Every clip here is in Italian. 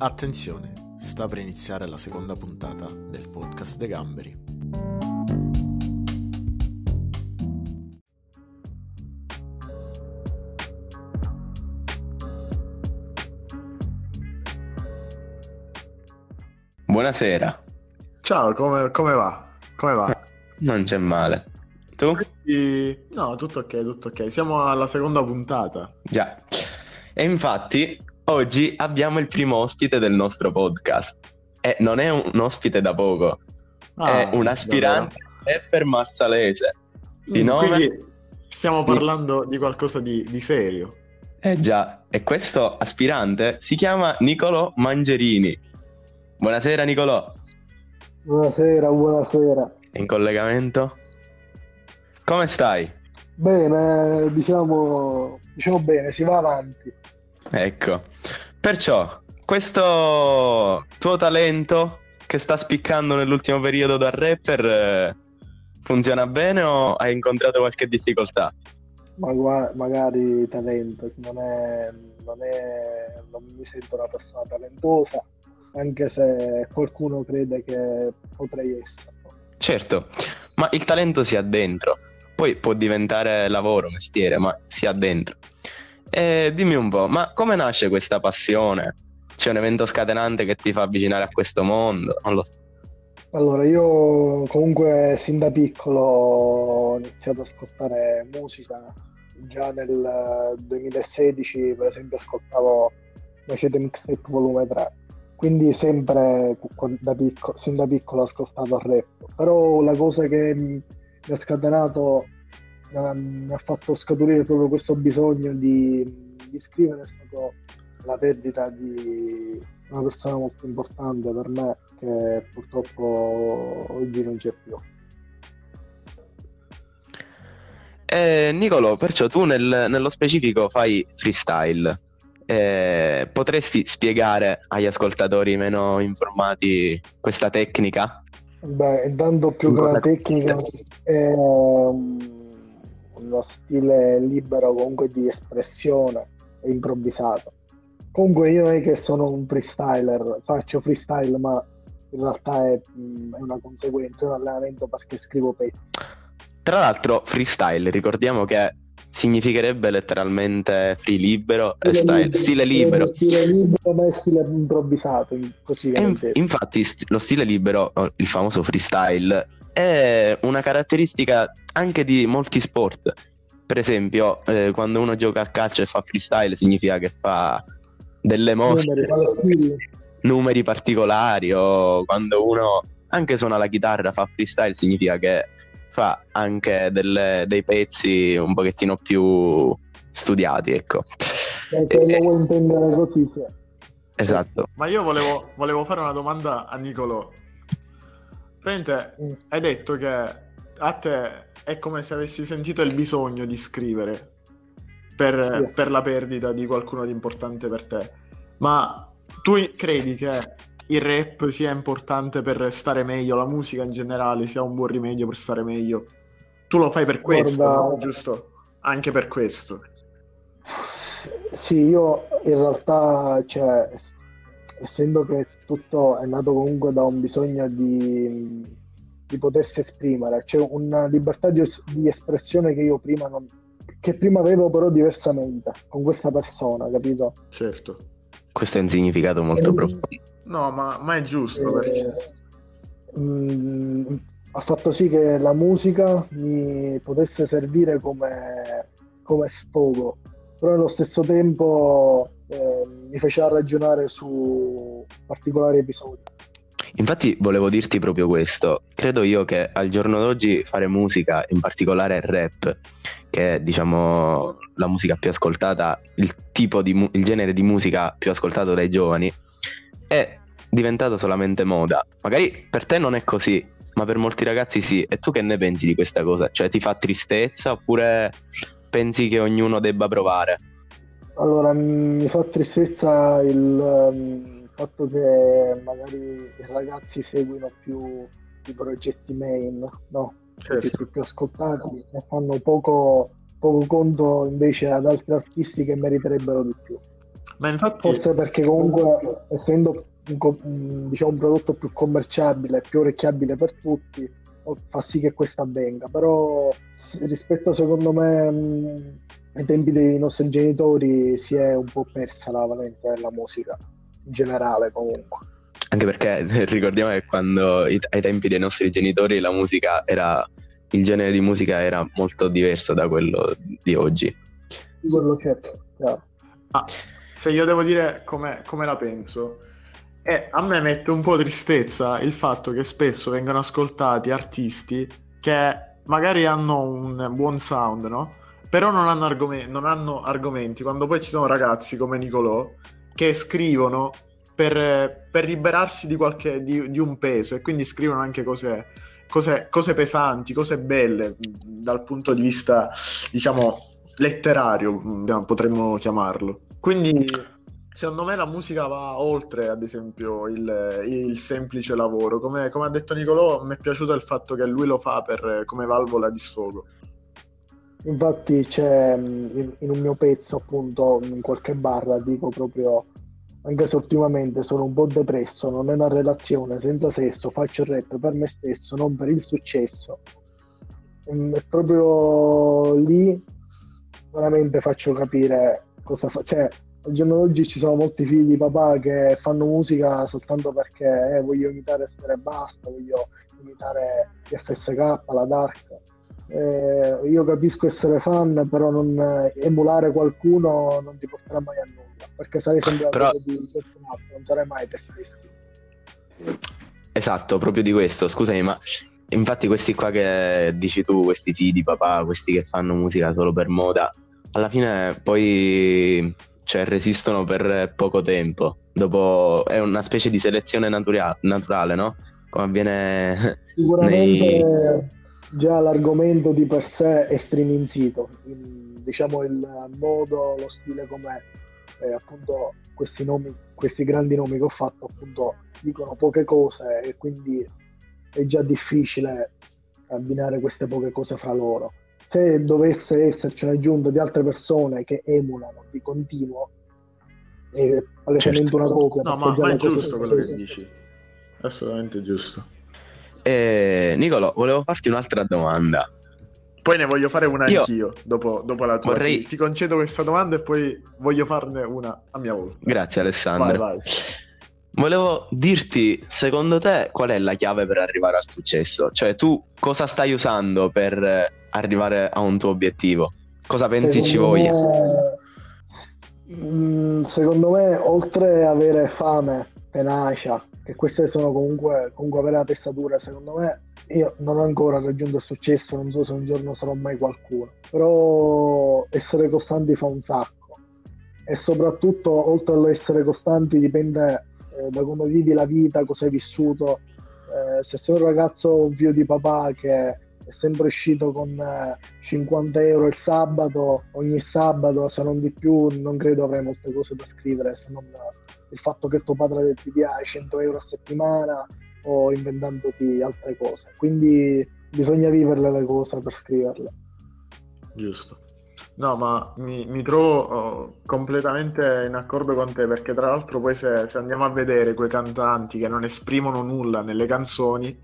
Attenzione, sta per iniziare la seconda puntata del podcast De Gamberi. Buonasera, Ciao, come, come va? Come va? non c'è male. Tu? No, tutto ok, tutto ok. Siamo alla seconda puntata. Già. E infatti oggi abbiamo il primo ospite del nostro podcast. E non è un ospite da poco, è Ah, un aspirante rapper marsalese. Di davvero? nome? Mm, Quindi stiamo parlando di qualcosa di, di serio. Eh già, e questo aspirante si chiama Nicolò Mangerini. Buonasera Nicolò, Buonasera, buonasera. in collegamento? Come stai? Bene, diciamo, diciamo bene, si va avanti. Ecco, perciò questo tuo talento che sta spiccando nell'ultimo periodo da rapper eh, funziona bene o hai incontrato qualche difficoltà? Ma gua- magari talento, non è, non è, non mi sento una persona talentosa, anche se qualcuno crede che potrei essere. Certo, ma il talento si ha dentro, poi può diventare lavoro, mestiere, ma si ha dentro. E dimmi un po', ma come nasce questa passione? C'è un evento scatenante che ti fa avvicinare a questo mondo? Non lo so. Allora, io comunque sin da piccolo ho iniziato ad ascoltare musica, già nel 2016 per esempio ascoltavo Macete Mixtape Volume 3, quindi sempre da picco- sin da piccolo ho ascoltato il rap, però la cosa che mi ha scatenato, mi ha, fatto scaturire proprio questo bisogno di, di scrivere è stato la perdita di una persona molto importante per me che purtroppo oggi non c'è più. Eh, Nicolò, perciò tu nel- nello specifico fai freestyle. Eh, potresti spiegare agli ascoltatori meno informati questa tecnica? Beh, intanto più che una tecnica è um, uno stile libero comunque di espressione e improvvisato. Comunque io non è che sono un freestyler, faccio freestyle ma in realtà è, mm, è una conseguenza, è un allenamento perché scrivo pezzi. Tra l'altro, freestyle, ricordiamo che significherebbe letteralmente free libero e style, stile libero. Stile libero ma è stile improvvisato, così in- infatti st- lo stile libero, o il famoso freestyle, è una caratteristica anche di molti sport. Per esempio, eh, quando uno gioca a calcio e fa freestyle significa che fa delle mosse, Numeri, numeri particolari o quando uno anche suona la chitarra fa freestyle significa che fa anche delle- dei pezzi un pochettino più studiati, ecco. Eh, Se lo vuoi intendere così, sì. Esatto. Ma io volevo, volevo fare una domanda a Nicolò. Praticamente Mm. hai detto che a te è come se avessi sentito il bisogno di scrivere per, Sì. per la perdita di qualcuno di importante per te. Ma tu credi che il rap sia importante per stare meglio, la musica in generale sia un buon rimedio per stare meglio? Tu lo fai per questo, Guarda- no? giusto? Anche per questo. Sì, io in realtà, cioè, essendo che tutto è nato comunque da un bisogno di, di potersi esprimere, c'è una libertà di, di espressione che io prima non, che prima avevo però diversamente con questa persona, capito? Certo. Questo è un significato molto Eh, profondo. No, ma, ma è giusto perché... Eh, mm, ha fatto sì che la musica mi potesse servire come, come sfogo, però allo stesso tempo eh, mi faceva ragionare su particolari episodi. Infatti volevo dirti proprio questo. Credo io che al giorno d'oggi fare musica, in particolare rap, che è diciamo la musica più ascoltata, il mu- il genere di musica più ascoltato dai giovani, è diventata solamente moda. Magari per te non è così, ma per molti ragazzi sì. E tu che ne pensi di questa cosa? Cioè ti fa tristezza oppure pensi che ognuno debba provare? Allora, mi fa tristezza il ehm, fatto che magari i ragazzi seguino più i progetti main, no? Certo. i più ascoltati e fanno poco, poco conto invece ad altri artisti che meriterebbero di più. Ma infatti... Forse perché comunque essendo un, diciamo, un prodotto più commerciabile, più orecchiabile per tutti, fa sì che questo avvenga. Però rispetto secondo me ai tempi dei nostri genitori si è un po' persa la valenza della musica in generale comunque. Anche perché ricordiamo che quando ai tempi dei nostri genitori la musica era il genere di musica era molto diverso da quello di oggi. Quello certo, chiaro. Ah, se io devo dire come, come la penso, eh, a me mette un po' tristezza il fatto che spesso vengono ascoltati artisti che magari hanno un buon sound, no? Però non hanno, argom- non hanno argomenti. Quando poi ci sono ragazzi come Nicolò che scrivono per, per liberarsi di, qualche, di, di, un peso e quindi scrivono anche cose, cose, cose pesanti, cose belle dal punto di vista, diciamo, letterario, potremmo chiamarlo. Quindi secondo me la musica va oltre, ad esempio, il, il semplice lavoro. Come, come, ha detto Nicolò, mi è piaciuto il fatto che lui lo fa per, come valvola di sfogo. Infatti c'è in, in un mio pezzo, appunto, in qualche barra, dico proprio anche se ultimamente sono un po' depresso, non è una relazione senza sesso, faccio il rap per me stesso, non per il successo. Mm, è proprio lì veramente faccio capire cosa fa. Cioè, al giorno d'oggi ci sono molti figli di papà che fanno musica soltanto perché eh, voglio imitare Sfera e Basta, voglio imitare FSK, la Dark eh, io capisco essere fan, però non, eh, emulare qualcuno non ti porterà mai a nulla, perché sarei sempre però... di qualcun altro, non sarei mai stesso. Esatto, proprio di questo, scusami, ma infatti questi qua che dici tu, questi figli di papà, questi che fanno musica solo per moda, alla fine poi cioè, resistono per poco tempo. Dopo è una specie di selezione natura- naturale, no? Come avviene Sicuramente nei già l'argomento di per sé è striminzito, diciamo il modo, lo stile com'è, eh, appunto questi nomi, questi grandi nomi che ho fatto appunto dicono poche cose e quindi è già difficile abbinare queste poche cose fra loro. Se dovesse esserci un'aggiunta di altre persone che emulano di continuo, è palesemente certo. una copia. No, ma, ma è giusto quello che dici, assolutamente giusto. Eh, Nicolo, volevo farti un'altra domanda. Poi ne voglio fare una Io anch'io dopo, dopo la tua. Vorrei... Ti, ti, concedo questa domanda e poi voglio farne una a mia volta. Grazie Alessandro. Vai, vai. Volevo dirti, secondo te, qual è la chiave per arrivare al successo? Cioè, tu cosa stai usando per arrivare a un tuo obiettivo? Cosa pensi secondo ci voglia? Me... Mm, secondo me, oltre ad avere fame, tenacia, che queste sono comunque, comunque avere la testatura, secondo me, io non ho ancora raggiunto il successo, non so se un giorno sarò mai qualcuno, però essere costanti fa un sacco. E soprattutto oltre all'essere costanti dipende eh, da come vivi la vita, cosa hai vissuto, eh, se sei un ragazzo figlio di papà che è sempre uscito con 50 eh, euro il sabato, ogni sabato, se non di più, non credo avrai molte cose da scrivere se non il fatto che tuo padre ti dia 100 euro a settimana o inventandoti altre cose. Quindi bisogna viverle le cose per scriverle. Giusto. No, ma mi, mi trovo oh, completamente in accordo con te perché tra l'altro poi se, se, andiamo a vedere quei cantanti che non esprimono nulla nelle canzoni,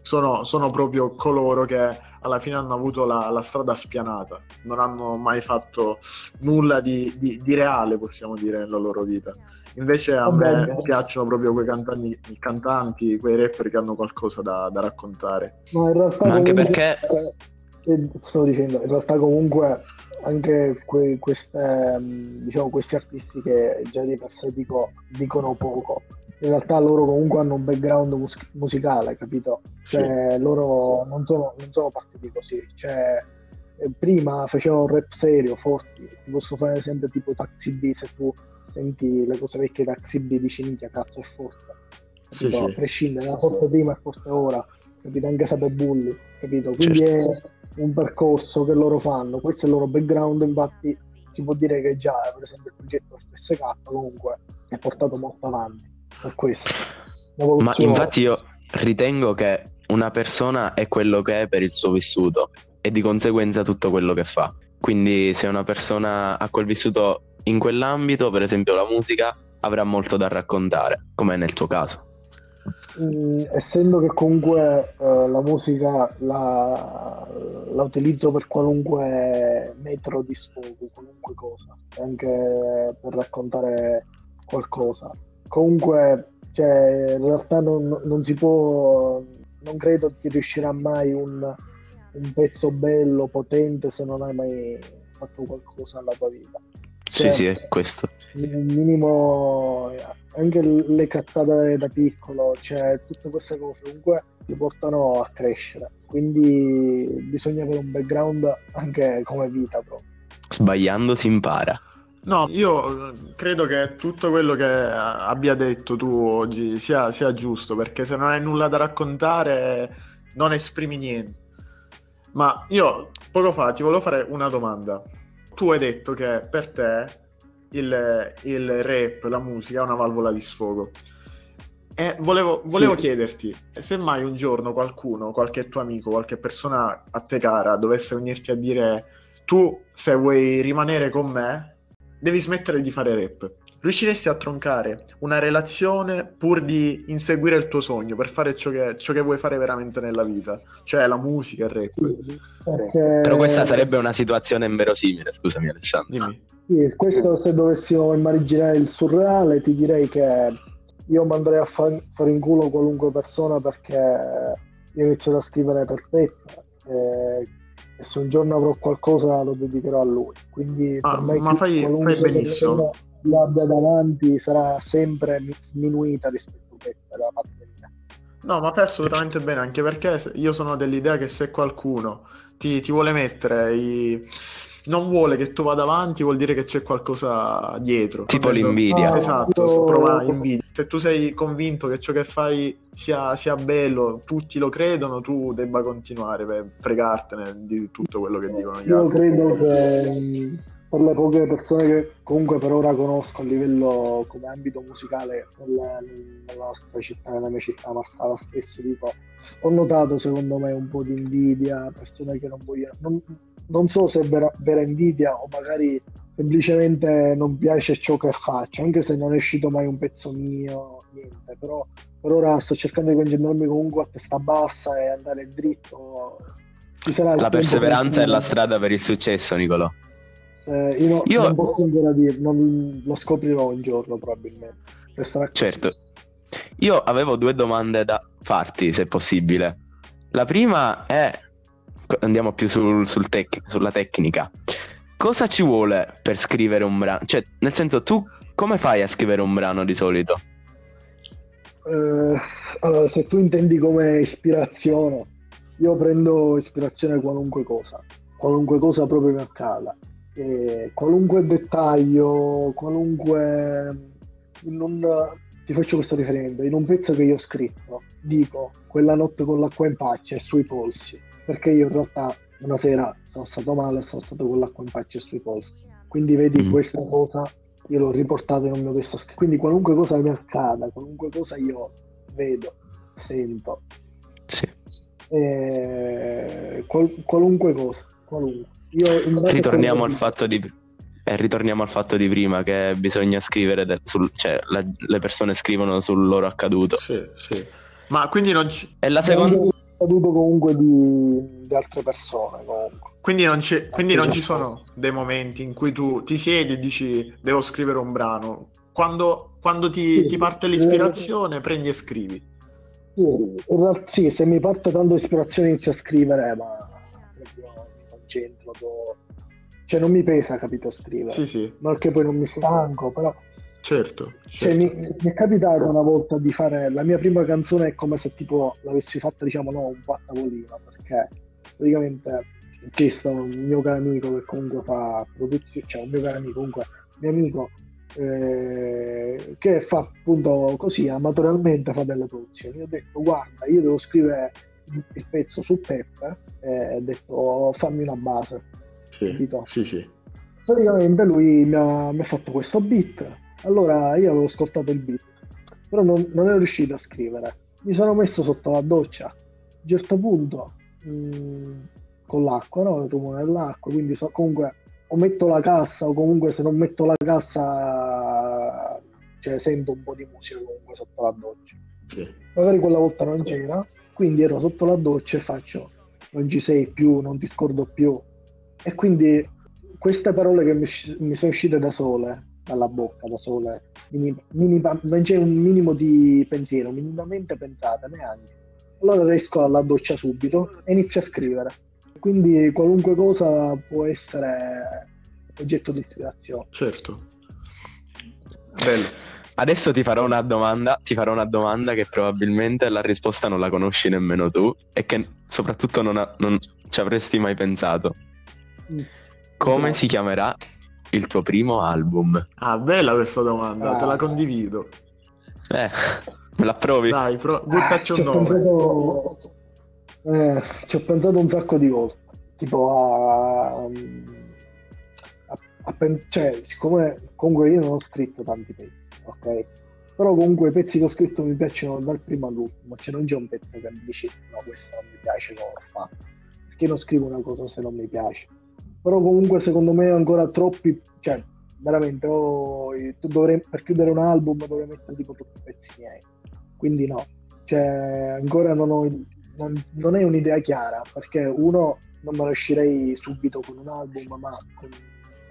sono, sono proprio coloro che alla fine hanno avuto la, la, strada spianata, non hanno mai fatto nulla di, di, di reale, possiamo dire, nella loro vita. Invece a me bene. piacciono proprio quei cantanti, cantanti, quei rapper che hanno qualcosa da, da raccontare. Ma in realtà Ma anche perché... Eh, sto dicendo, in realtà comunque anche que, queste, diciamo, questi artisti che già di per sé dico, dicono poco, in realtà loro comunque hanno un background mus- musicale, capito? Cioè sì. loro non sono, non sono partiti così. Cioè, eh, prima facevano un rap serio, forti, ti posso fare un esempio tipo Taxi B se tu senti le cose vecchie Taxi B dici minchia cazzo è forte. Sì, sì. A prescindere, era forte prima e forte ora, capito? Anche Sape Bulli, capito? Quindi certo. è un percorso che loro fanno, questo è il loro background, infatti si può dire che già per esempio il progetto SK comunque è portato molto avanti per questo. Ma infatti io ritengo che una persona è quello che è per il suo vissuto e di conseguenza tutto quello che fa. Quindi se una persona ha quel vissuto in quell'ambito, per esempio la musica, avrà molto da raccontare, come nel tuo caso. Mm, essendo che comunque uh, la musica la, la, utilizzo per qualunque metro di sfogo, qualunque cosa, anche per raccontare qualcosa. Comunque, cioè, in realtà non, non, si può, non credo che riuscirà mai un, un, pezzo bello, potente, se non hai mai fatto qualcosa nella tua vita. Cioè, sì, sì, è questo. Minimo anche le cattate da piccolo, cioè tutte queste cose comunque ti portano a crescere. Quindi bisogna avere un background anche come vita proprio. Sbagliando si impara. No, io credo che tutto quello che abbia detto tu oggi sia, sia giusto, perché se non hai nulla da raccontare non esprimi niente. Ma io poco fa ti volevo fare una domanda. Tu hai detto che per te il, il rap, la musica è una valvola di sfogo. E volevo, volevo sì. chiederti, se mai un giorno qualcuno, qualche tuo amico, qualche persona a te cara dovesse venirti a dire tu se vuoi rimanere con me devi smettere di fare rap, riusciresti a troncare una relazione pur di inseguire il tuo sogno per fare ciò che, ciò che vuoi fare veramente nella vita, cioè la musica, il rap. Perché... Però questa sarebbe una situazione inverosimile, scusami Alessandro. Dimmi. Sì, questo se dovessimo immaginare il surreale ti direi che io manderei a fare in culo qualunque persona perché io inizio a scrivere perfetta e, e se un giorno avrò qualcosa lo dedicherò a lui. Quindi ah, ma fai, fai benissimo. L'abbia davanti sarà sempre sminuita rispetto a questa da parte mia. No, ma fai assolutamente bene, anche perché io sono dell'idea che se qualcuno ti, ti vuole mettere i non vuole che tu vada avanti, vuol dire che c'è qualcosa dietro. Tipo l'invidia. Ah, esatto, io... prova invidia. Se tu sei convinto che ciò che fai sia, sia, bello, tutti lo credono, tu debba continuare per fregartene di tutto quello che dicono gli io altri. Io credo che per le poche persone che comunque per ora conosco a livello come ambito musicale nella, nella nostra città, nella mia città, ma stava spesso dico, ho notato secondo me un po' di invidia, persone che non vogliono, non, non so se è vera, vera, invidia o magari semplicemente non piace ciò che faccio, anche se non è uscito mai un pezzo mio, niente, però per ora sto cercando di concentrarmi comunque a testa bassa e andare dritto. La perseveranza è la strada per il successo, Nicolò. Eh, io, no, io, non posso ancora dire, non, lo scoprirò un giorno probabilmente. Certo. Io avevo due domande da farti, se possibile. La prima è andiamo più sul, sul tec- sulla tecnica. Cosa ci vuole per scrivere un brano? Cioè, nel senso, tu come fai a scrivere un brano di solito? Uh, allora, se tu intendi come ispirazione, io prendo ispirazione da qualunque cosa, qualunque cosa proprio mi accada, e qualunque dettaglio, qualunque... Non, ti faccio questo riferimento, in un pezzo che io ho scritto, dico quella notte con l'acqua in faccia e sui polsi, perché io in realtà una sera sono stato male, sono stato con l'acqua in faccia e sui polsi. Quindi vedi mm. questa cosa, io l'ho riportata in un mio testo scritto. Quindi qualunque cosa mi accada, qualunque cosa io vedo, sento. Sì. Eh, qual- qualunque cosa, qualunque. Ritorniamo al fatto di... Eh, ritorniamo al fatto di prima che bisogna scrivere, del, sul, cioè la, le persone scrivono sul loro accaduto. Sì, sì. Ma quindi non ci... E la seconda accaduto comunque di, di altre persone. Comunque. Quindi non, quindi non ci sono dei momenti in cui tu ti siedi e dici devo scrivere un brano. Quando, quando ti, sì, ti, parte l'ispirazione, sì. prendi e scrivi. Sì, se mi parte tanto ispirazione inizio a scrivere, ma mi concentro. Cioè non mi pesa, capito, scrivere. Sì, sì. Non che poi non mi stanco, però Certo, cioè, certo. mi, mi, è capitato una volta di fare la mia prima canzone è come se tipo l'avessi fatta diciamo no un po' a tavolino perché praticamente c'è sta un mio caro amico che comunque fa produzione cioè un mio caro amico comunque mio amico eh, che fa appunto così amatorialmente fa delle produzioni io ho detto guarda io devo scrivere il pezzo su Pepper e ho detto fammi una base sì, sì, sì. praticamente lui mi ha, mi ha fatto questo beat allora io avevo ascoltato il beat, però non, non ero riuscito a scrivere. Mi sono messo sotto la doccia. A un certo punto, mh, mm, con l'acqua, no? il rumore dell'acqua, quindi so, comunque o metto la cassa o comunque se non metto la cassa cioè, sento un po' di musica comunque sotto la doccia. Sì. Magari quella volta non c'era, quindi ero sotto la doccia e faccio non ci sei più, non ti scordo più. E quindi queste parole che mi, mi sono uscite da sole, dalla bocca, da sole, minim- minima- non c'è un minimo di pensiero, minimamente pensate, neanche. Allora esco alla doccia subito e inizio a scrivere. Quindi qualunque cosa può essere oggetto di ispirazione. Certo. Bello. Adesso ti farò una domanda, ti farò una domanda che probabilmente la risposta non la conosci nemmeno tu e che soprattutto non, ha- non ci avresti mai pensato. Come si chiamerà il tuo primo album? Ah, bella questa domanda, te la Ah. condivido. Eh, me la provi? Dai, pro- buttaci un ho nome. pensato, eh, ci ho pensato un sacco di volte, tipo a, a- a pen- cioè, siccome comunque io non ho scritto tanti pezzi, ok? Però comunque i pezzi che ho scritto mi piacciono dal primo all'ultimo, cioè non c'è un pezzo che mi dici no, questo non mi piace, non l'ho fatto, perché non scrivo una cosa se non mi piace. Però comunque secondo me ancora troppi, cioè veramente oh, dovrei, per chiudere un album dovrei mettere tipo tutti i pezzi miei, quindi no, cioè ancora non ho non, non è un'idea chiara perché uno non me ne uscirei subito con un album ma con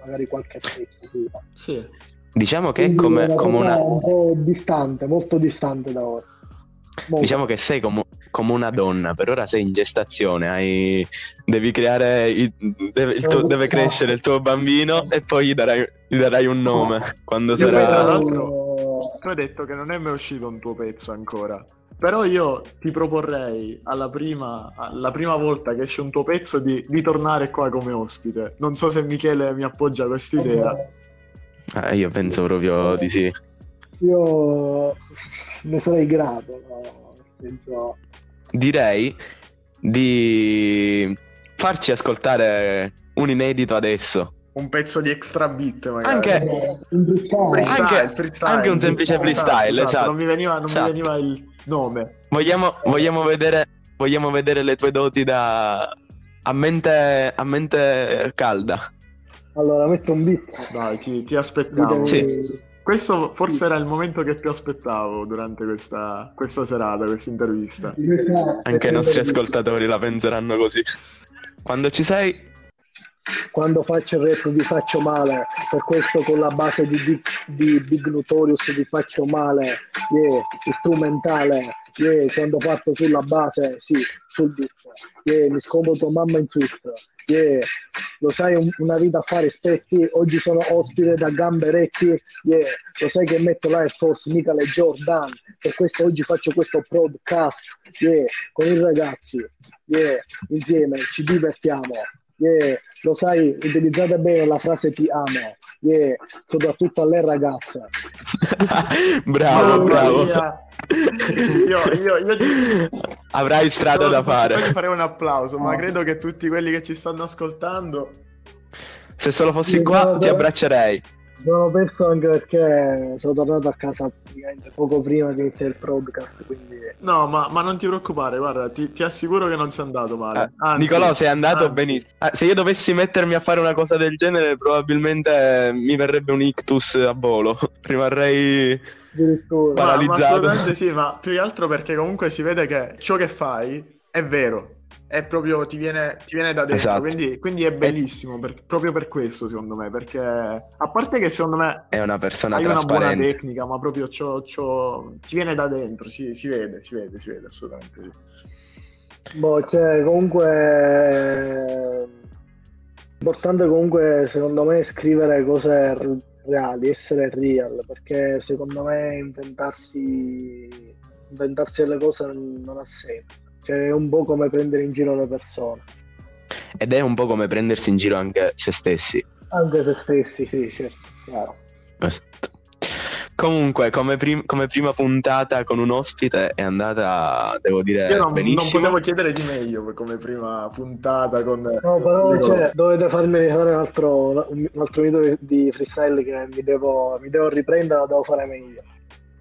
magari qualche pezzo prima. Sì. Diciamo che è come, una come una... un po' distante molto distante da ora Molto. Diciamo che sei come, come una donna, per ora sei in gestazione, hai- devi creare, i- deve, il tuo- deve crescere il tuo bambino e poi gli darai, gli darai un nome quando Io poi, tra sarà... l'altro- Tu hai detto che non è mai uscito un tuo pezzo ancora. Però io ti proporrei alla prima, alla prima volta che esce un tuo pezzo di, di tornare qua come ospite. Non so se Michele mi appoggia a quest'idea. Ah, io penso proprio di sì. io ne sarei grato no? senso Direi di farci ascoltare un inedito adesso. Un pezzo di extra beat magari. Anche- eh, un freestyle. Anche- freestyle, anche un semplice freestyle, esatto. Non mi veniva, non mi Esatto. veniva il nome. Vogliamo, vogliamo vedere, vogliamo vedere le tue doti da... a mente, a mente calda. Allora metto un beat Dai, ti, ti aspettavo. Sì. Questo forse era il momento che più aspettavo durante questa, questa serata, questa intervista. Anche i nostri ascoltatori la penseranno così. Quando ci sei, quando faccio il rap vi faccio male. Per questo con la base di Big, di Big Notorious vi faccio male. Yeah, strumentale. Yeah, quando fatto sulla base sì, sul beat. Yeah, mi scomodo mamma in Swift. Yeah, lo sai un- una vita a fare specchi. Oggi sono ospite da gambe recchi yeah, lo sai che metto l'Air Force mica le Jordan. Per questo oggi faccio questo podcast yeah, con i ragazzi. Yeah, insieme ci divertiamo Yeah, lo sai, utilizzate bene la frase ti amo, yeah, soprattutto alle ragazze. bravo, Mamma bravo. Io, io, io ti, Avrai strada solo- da fare. Poi farei un applauso, ma credo che tutti quelli che ci stanno ascoltando Se solo fossi Io qua, ti abbraccerei. Sono perso anche perché sono tornato a casa poco prima di iniziare il podcast, quindi No, ma, ma non ti preoccupare, guarda, ti, ti assicuro che non sei andato male. Eh, Anzi, Nicolò, sei andato anzi. benissimo. Ah, se io dovessi mettermi a fare una cosa del genere, probabilmente mi verrebbe un ictus a volo. Rimarrei addirittura... Ma, ma paralizzato. assolutamente sì, ma più che altro perché comunque si vede che ciò che fai è vero, è proprio ti viene, ti viene da dentro, Esatto. quindi, quindi è bellissimo, per- proprio per questo secondo me, perché a parte che secondo me È una persona hai una buona tecnica, ma proprio ciò, ciò- ti viene da dentro, si, si vede, si vede, si vede assolutamente sì. Boh, cioè, comunque... L'importante comunque, secondo me, scrivere cose reali, essere real, perché secondo me inventarsi, inventarsi delle cose non non ha senso. Cioè, è un po' come prendere in giro le persone. Ed è un po' come prendersi in giro anche se stessi. Anche se stessi, sì, certo, chiaro. Esatto. Comunque, come, prim- come prima puntata con un ospite è andata, devo dire, Io non, non benissimo. potevo chiedere di meglio come prima puntata con... No, però cioè, dovete farmi fare un altro, un altro video di freestyle che mi devo, mi devo riprendere, lo devo fare meglio.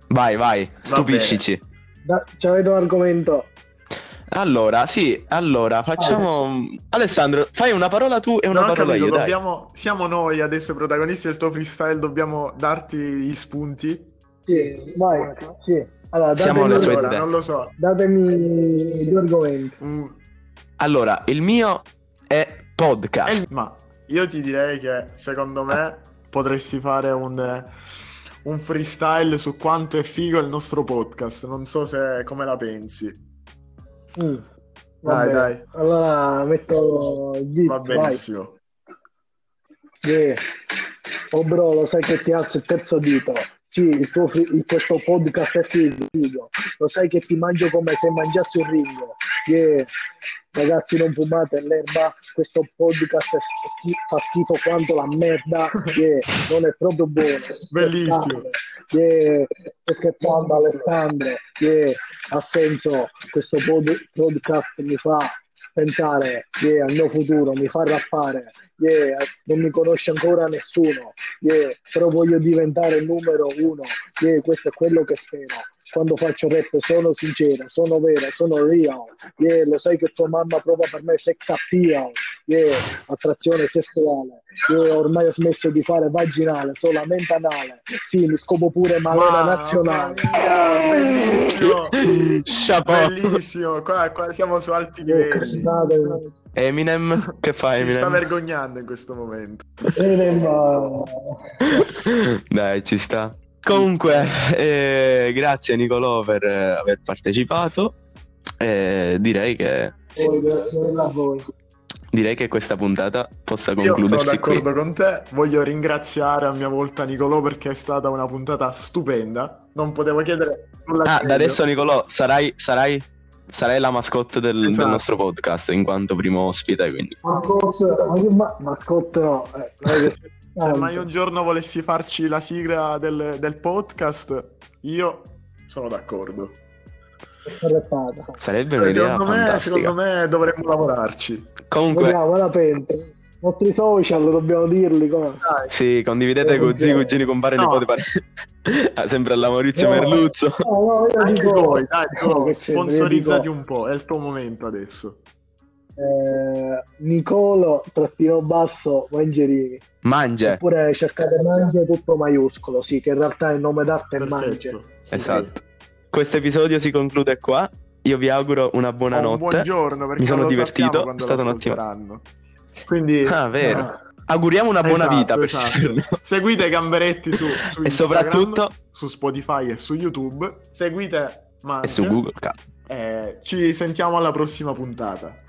Vai, vai, stupiscici. Da, cioè, avete un argomento? Allora, sì, allora facciamo. Alessandro, fai una parola tu e una Non ho parola capito, io. Dai. dobbiamo... siamo noi adesso protagonisti del tuo freestyle, dobbiamo darti gli spunti. Sì, vai, sì. Allora, Siamo datemi, alle sue Allora, non lo so. datemi due argomenti. Mm, Allora, il mio è podcast. eh, ma io ti direi che secondo me potresti fare un, un freestyle su quanto è figo il nostro podcast. Non so se come la pensi. Mm. Dai, dai. Allora metto il beat, Va benissimo. Sì. Oh bro, lo sai che ti alzo il terzo dito. Sì, il tuo fri- questo podcast è figo. Lo sai che ti mangio come se mangiassi un ringo. Yeah. Ragazzi, non fumate l'erba. Questo podcast fa schifo quanto la merda. Yeah. Non è proprio buono. Bellissimo. Yeah. Sto scherzando, Alessandro. Yeah. Ha senso. Questo pod- podcast mi fa pensare yeah, al mio futuro, mi fa rappare, yeah, non mi conosce ancora nessuno, yeah, però voglio diventare il numero uno, yeah, questo è quello che spero. Quando faccio rap sono sincero, sono vero, sono real, yeah, lo sai che tua mamma prova per me sex appeal, yeah, attrazione sessuale, yeah, ormai ho smesso di fare vaginale, solamente anale, sì, mi scopo pure malena Mamma nazionale. bellissimo. Bellissimo, qua, qua siamo su alti Yeah, livelli. Eminem, che fa Si sta Eminem? vergognando in questo momento. ma- Dai, ci sta. Comunque, eh, grazie Nicolò per eh, aver partecipato. Eh, direi che voi. direi che questa puntata possa Io sono concludersi qui. d'accordo con te. Voglio ringraziare a mia volta Nicolò perché è stata una puntata stupenda. Non potevo chiedere nulla di Ah, da adesso Nicolò sarai, sarai, sarai la mascotte del, del Esatto. nostro podcast in quanto primo ospite, quindi Mascotte, ma mascotte no. Eh, Se mai un giorno volessi farci la sigla del, del podcast, io sono d'accordo. Sarebbe un'idea Secondo me, fantastica. secondo me dovremmo lavorarci. Comunque, Vediamo, la pensa. I nostri social dobbiamo dirli come. Dai. sì, condividete con zii, cugini, compare, No. nipoti, pare... Ah, sempre alla Maurizio No. Merluzzo. No, no, io dico, voi, dai, no, sponsorizzati un po', è il tuo momento adesso. Eh, Nicolo trattino basso Mangerini. Mangia. Oppure cercate Mange tutto maiuscolo, sì, che in realtà il nome d'arte è Mange. Perfetto. Sì, Esatto. Questo episodio si conclude qua. Io vi auguro una buona Un notte. buongiorno perché Mi sono divertito, è stata lo un'ottima-. Quindi Ah, vero. Ah. Auguriamo una buona Esatto, vita per esatto. Seguite Gamberetti su, su E Instagram, soprattutto su Spotify e su YouTube. Seguite Mange e su Google. e ci sentiamo alla prossima puntata.